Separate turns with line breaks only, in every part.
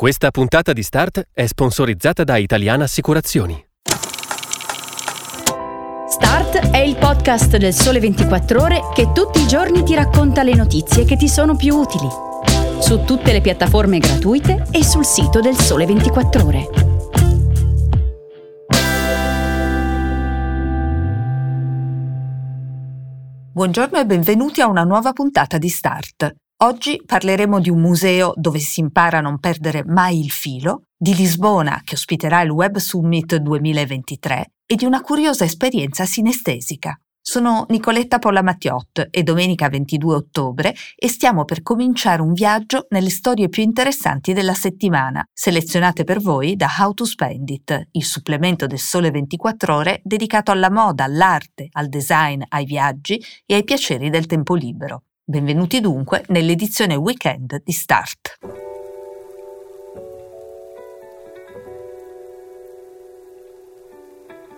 Questa puntata di Start è sponsorizzata da Italiana Assicurazioni.
Start è il podcast del Sole 24 Ore che tutti i giorni ti racconta le notizie che ti sono più utili. Su tutte le piattaforme gratuite e sul sito del Sole 24 Ore.
Buongiorno e benvenuti a una nuova puntata di Start. Oggi parleremo di un museo dove si impara a non perdere mai il filo, di Lisbona che ospiterà il Web Summit 2023 e di una curiosa esperienza sinestesica. Sono Nicoletta Polla Mattiot, è domenica 22 ottobre e stiamo per cominciare un viaggio nelle storie più interessanti della settimana, selezionate per voi da How to Spend It, il supplemento del Sole 24 ore dedicato alla moda, all'arte, al design, ai viaggi e ai piaceri del tempo libero. Benvenuti dunque nell'edizione weekend di Start.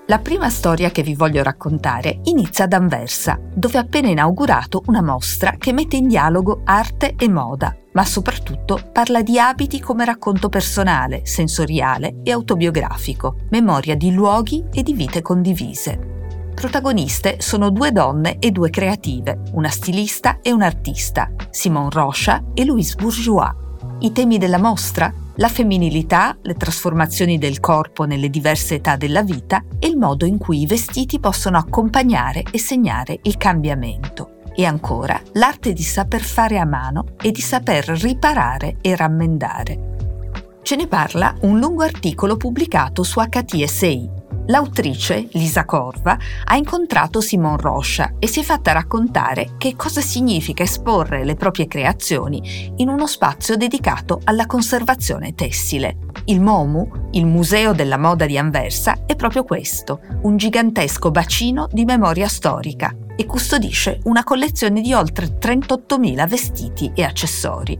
La prima storia che vi voglio raccontare inizia ad Anversa, dove ha appena inaugurato una mostra che mette in dialogo arte e moda, ma soprattutto parla di abiti come racconto personale, sensoriale e autobiografico, memoria di luoghi e di vite condivise. Protagoniste sono due donne e due creative, una stilista e un artista, Simone Rocha e Louise Bourgeois. I temi della mostra? La femminilità, le trasformazioni del corpo nelle diverse età della vita e il modo in cui i vestiti possono accompagnare e segnare il cambiamento. E ancora l'arte di saper fare a mano e di saper riparare e rammendare. Ce ne parla un lungo articolo pubblicato su HTSI, L'autrice, Lisa Corva, ha incontrato Simon Rocha e si è fatta raccontare che cosa significa esporre le proprie creazioni in uno spazio dedicato alla conservazione tessile. Il MOMU, il Museo della Moda di Anversa, è proprio questo, un gigantesco bacino di memoria storica e custodisce una collezione di oltre 38.000 vestiti e accessori.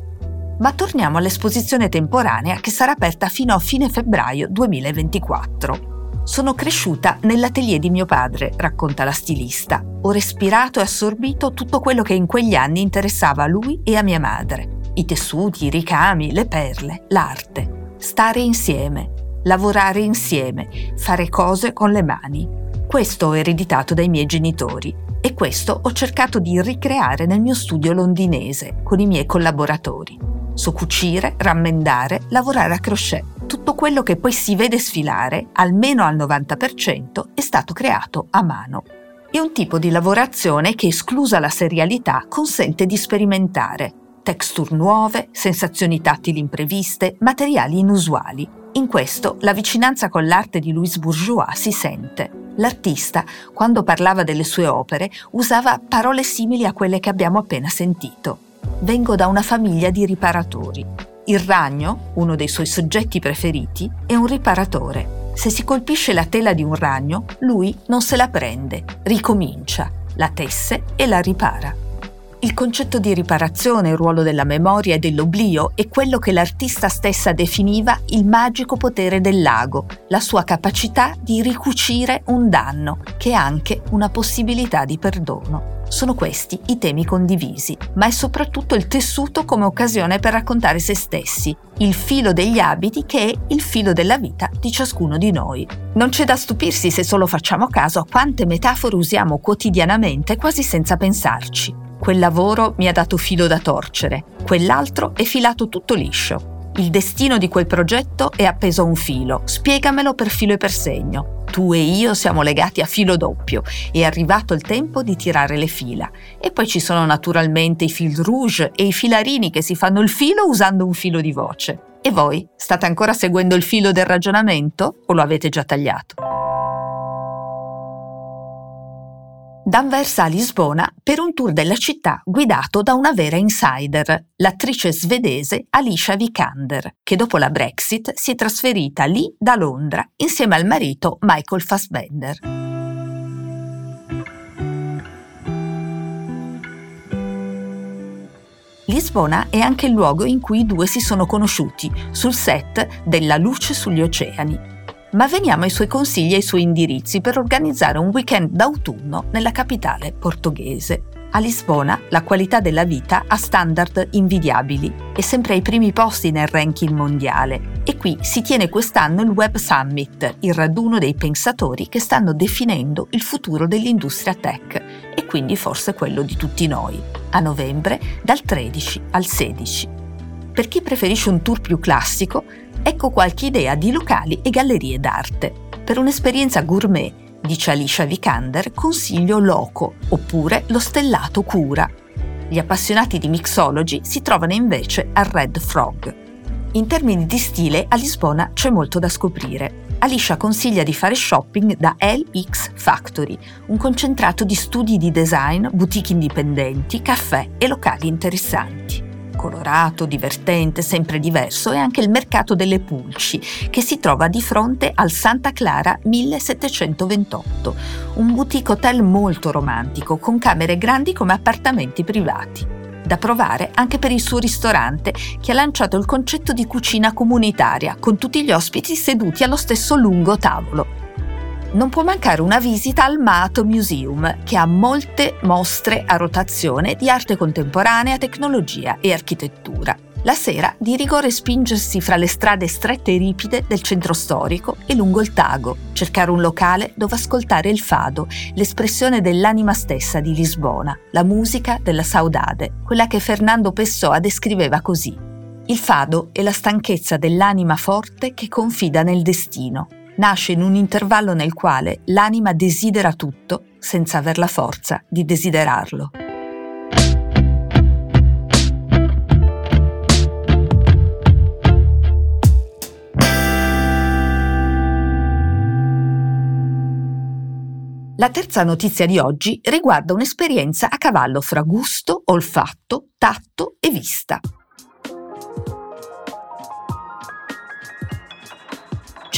Ma torniamo all'esposizione temporanea che sarà aperta fino a fine febbraio 2024. Sono cresciuta nell'atelier di mio padre, racconta la stilista. Ho respirato e assorbito tutto quello che in quegli anni interessava a lui e a mia madre. I tessuti, i ricami, le perle, l'arte. Stare insieme, lavorare insieme, fare cose con le mani. Questo ho ereditato dai miei genitori e questo ho cercato di ricreare nel mio studio londinese con i miei collaboratori. So cucire, rammendare, lavorare a crochet tutto quello che poi si vede sfilare, almeno al 90%, è stato creato a mano. È un tipo di lavorazione che, esclusa la serialità, consente di sperimentare texture nuove, sensazioni tattili impreviste, materiali inusuali. In questo la vicinanza con l'arte di Louise Bourgeois si sente. L'artista, quando parlava delle sue opere, usava parole simili a quelle che abbiamo appena sentito. Vengo da una famiglia di riparatori. Il ragno, uno dei suoi soggetti preferiti, è un riparatore. Se si colpisce la tela di un ragno, lui non se la prende, ricomincia, la tesse e la ripara. Il concetto di riparazione, il ruolo della memoria e dell'oblio è quello che l'artista stessa definiva il magico potere del lago, la sua capacità di ricucire un danno, che è anche una possibilità di perdono. Sono questi i temi condivisi, ma è soprattutto il tessuto come occasione per raccontare se stessi, il filo degli abiti che è il filo della vita di ciascuno di noi. Non c'è da stupirsi se solo facciamo caso a quante metafore usiamo quotidianamente quasi senza pensarci. Quel lavoro mi ha dato filo da torcere, quell'altro è filato tutto liscio. Il destino di quel progetto è appeso a un filo, spiegamelo per filo e per segno tu e io siamo legati a filo doppio, è arrivato il tempo di tirare le fila. E poi ci sono naturalmente i fil rouge e i filarini che si fanno il filo usando un filo di voce. E voi state ancora seguendo il filo del ragionamento o lo avete già tagliato? D'Anversa a Lisbona per un tour della città guidato da una vera insider, l'attrice svedese Alicia Vikander, che dopo la Brexit si è trasferita lì da Londra insieme al marito Michael Fassbender. Lisbona è anche il luogo in cui i due si sono conosciuti, sul set della Luce sugli oceani, ma veniamo ai suoi consigli e ai suoi indirizzi per organizzare un weekend d'autunno nella capitale portoghese. A Lisbona la qualità della vita ha standard invidiabili, è sempre ai primi posti nel ranking mondiale e qui si tiene quest'anno il Web Summit, il raduno dei pensatori che stanno definendo il futuro dell'industria tech e quindi forse quello di tutti noi, a novembre dal 13 al 16. Per chi preferisce un tour più classico, ecco qualche idea di locali e gallerie d'arte. Per un'esperienza gourmet dice Alicia Vikander, consiglio Loco oppure lo stellato Cura. Gli appassionati di mixology si trovano invece al Red Frog. In termini di stile, a Lisbona c'è molto da scoprire. Alicia consiglia di fare shopping da LX Factory, un concentrato di studi di design, boutique indipendenti, caffè e locali interessanti colorato, divertente, sempre diverso, è anche il mercato delle pulci, che si trova di fronte al Santa Clara 1728, un boutique hotel molto romantico, con camere grandi come appartamenti privati. Da provare anche per il suo ristorante, che ha lanciato il concetto di cucina comunitaria, con tutti gli ospiti seduti allo stesso lungo tavolo non può mancare una visita al Mato Museum, che ha molte mostre a rotazione di arte contemporanea, tecnologia e architettura. La sera di rigore spingersi fra le strade strette e ripide del centro storico e lungo il Tago, cercare un locale dove ascoltare il fado, l'espressione dell'anima stessa di Lisbona, la musica della saudade, quella che Fernando Pessoa descriveva così. Il fado è la stanchezza dell'anima forte che confida nel destino, nasce in un intervallo nel quale l'anima desidera tutto senza aver la forza di desiderarlo. La terza notizia di oggi riguarda un'esperienza a cavallo fra gusto, olfatto, tatto e vista.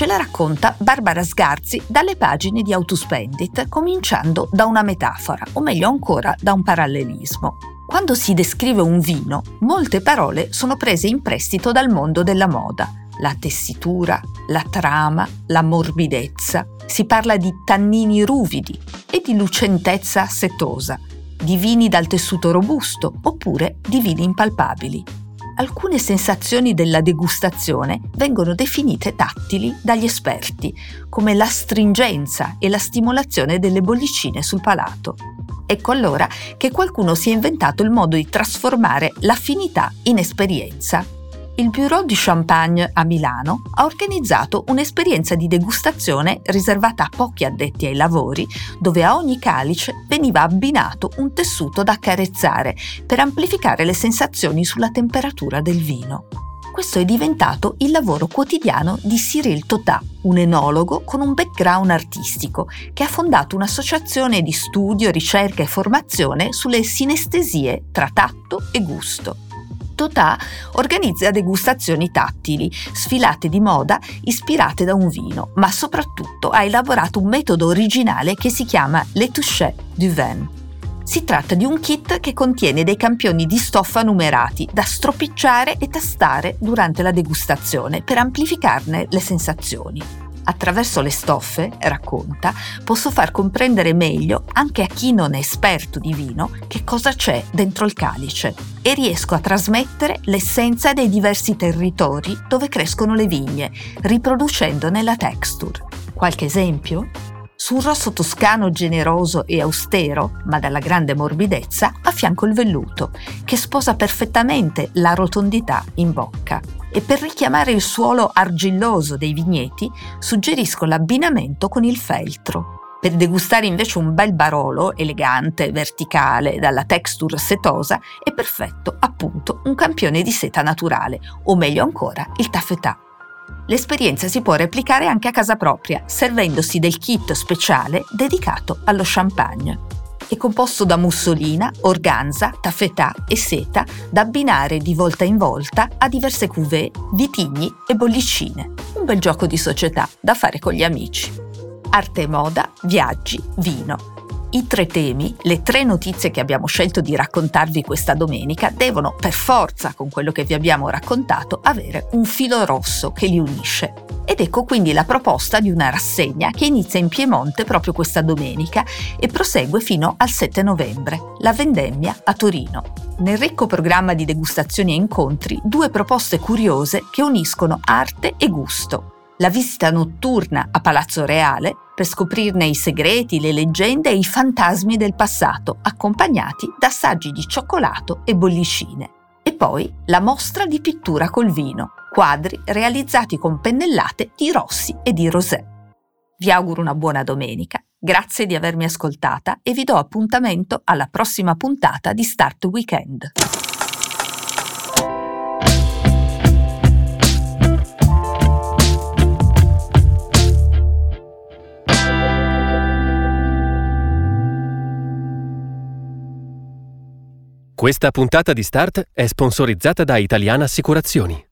Ce la racconta Barbara Sgarzi dalle pagine di Autospendit, cominciando da una metafora, o meglio ancora da un parallelismo. Quando si descrive un vino, molte parole sono prese in prestito dal mondo della moda. La tessitura, la trama, la morbidezza. Si parla di tannini ruvidi e di lucentezza setosa, di vini dal tessuto robusto oppure di vini impalpabili alcune sensazioni della degustazione vengono definite tattili dagli esperti, come la stringenza e la stimolazione delle bollicine sul palato. Ecco allora che qualcuno si è inventato il modo di trasformare l'affinità in esperienza il Bureau du Champagne a Milano ha organizzato un'esperienza di degustazione riservata a pochi addetti ai lavori, dove a ogni calice veniva abbinato un tessuto da accarezzare per amplificare le sensazioni sulla temperatura del vino. Questo è diventato il lavoro quotidiano di Cyril Totat, un enologo con un background artistico, che ha fondato un'associazione di studio, ricerca e formazione sulle sinestesie tra tatto e gusto. Totà organizza degustazioni tattili, sfilate di moda ispirate da un vino, ma soprattutto ha elaborato un metodo originale che si chiama Le Touché du Vin. Si tratta di un kit che contiene dei campioni di stoffa numerati da stropicciare e tastare durante la degustazione per amplificarne le sensazioni. Attraverso le stoffe, racconta, posso far comprendere meglio anche a chi non è esperto di vino che cosa c'è dentro il calice e riesco a trasmettere l'essenza dei diversi territori dove crescono le vigne, riproducendone la texture. Qualche esempio? Su un rosso toscano generoso e austero, ma dalla grande morbidezza, affianco il velluto, che sposa perfettamente la rotondità in bocca e per richiamare il suolo argilloso dei vigneti suggerisco l'abbinamento con il feltro. Per degustare invece un bel barolo, elegante, verticale, dalla texture setosa, è perfetto appunto un campione di seta naturale, o meglio ancora il taffetà. L'esperienza si può replicare anche a casa propria, servendosi del kit speciale dedicato allo champagne è composto da mussolina, organza, taffetà e seta da abbinare di volta in volta a diverse cuvée, vitigni e bollicine. Un bel gioco di società da fare con gli amici. Arte e moda, viaggi, vino. I tre temi, le tre notizie che abbiamo scelto di raccontarvi questa domenica, devono per forza, con quello che vi abbiamo raccontato, avere un filo rosso che li unisce. Ed ecco quindi la proposta di una rassegna che inizia in Piemonte proprio questa domenica e prosegue fino al 7 novembre, la vendemmia a Torino. Nel ricco programma di degustazioni e incontri, due proposte curiose che uniscono arte e gusto. La visita notturna a Palazzo Reale per scoprirne i segreti, le leggende e i fantasmi del passato, accompagnati da assaggi di cioccolato e bollicine. E poi la mostra di pittura col vino, quadri realizzati con pennellate di rossi e di rosé. Vi auguro una buona domenica, grazie di avermi ascoltata e vi do appuntamento alla prossima puntata di Start Weekend.
Questa puntata di Start è sponsorizzata da Italiana Assicurazioni.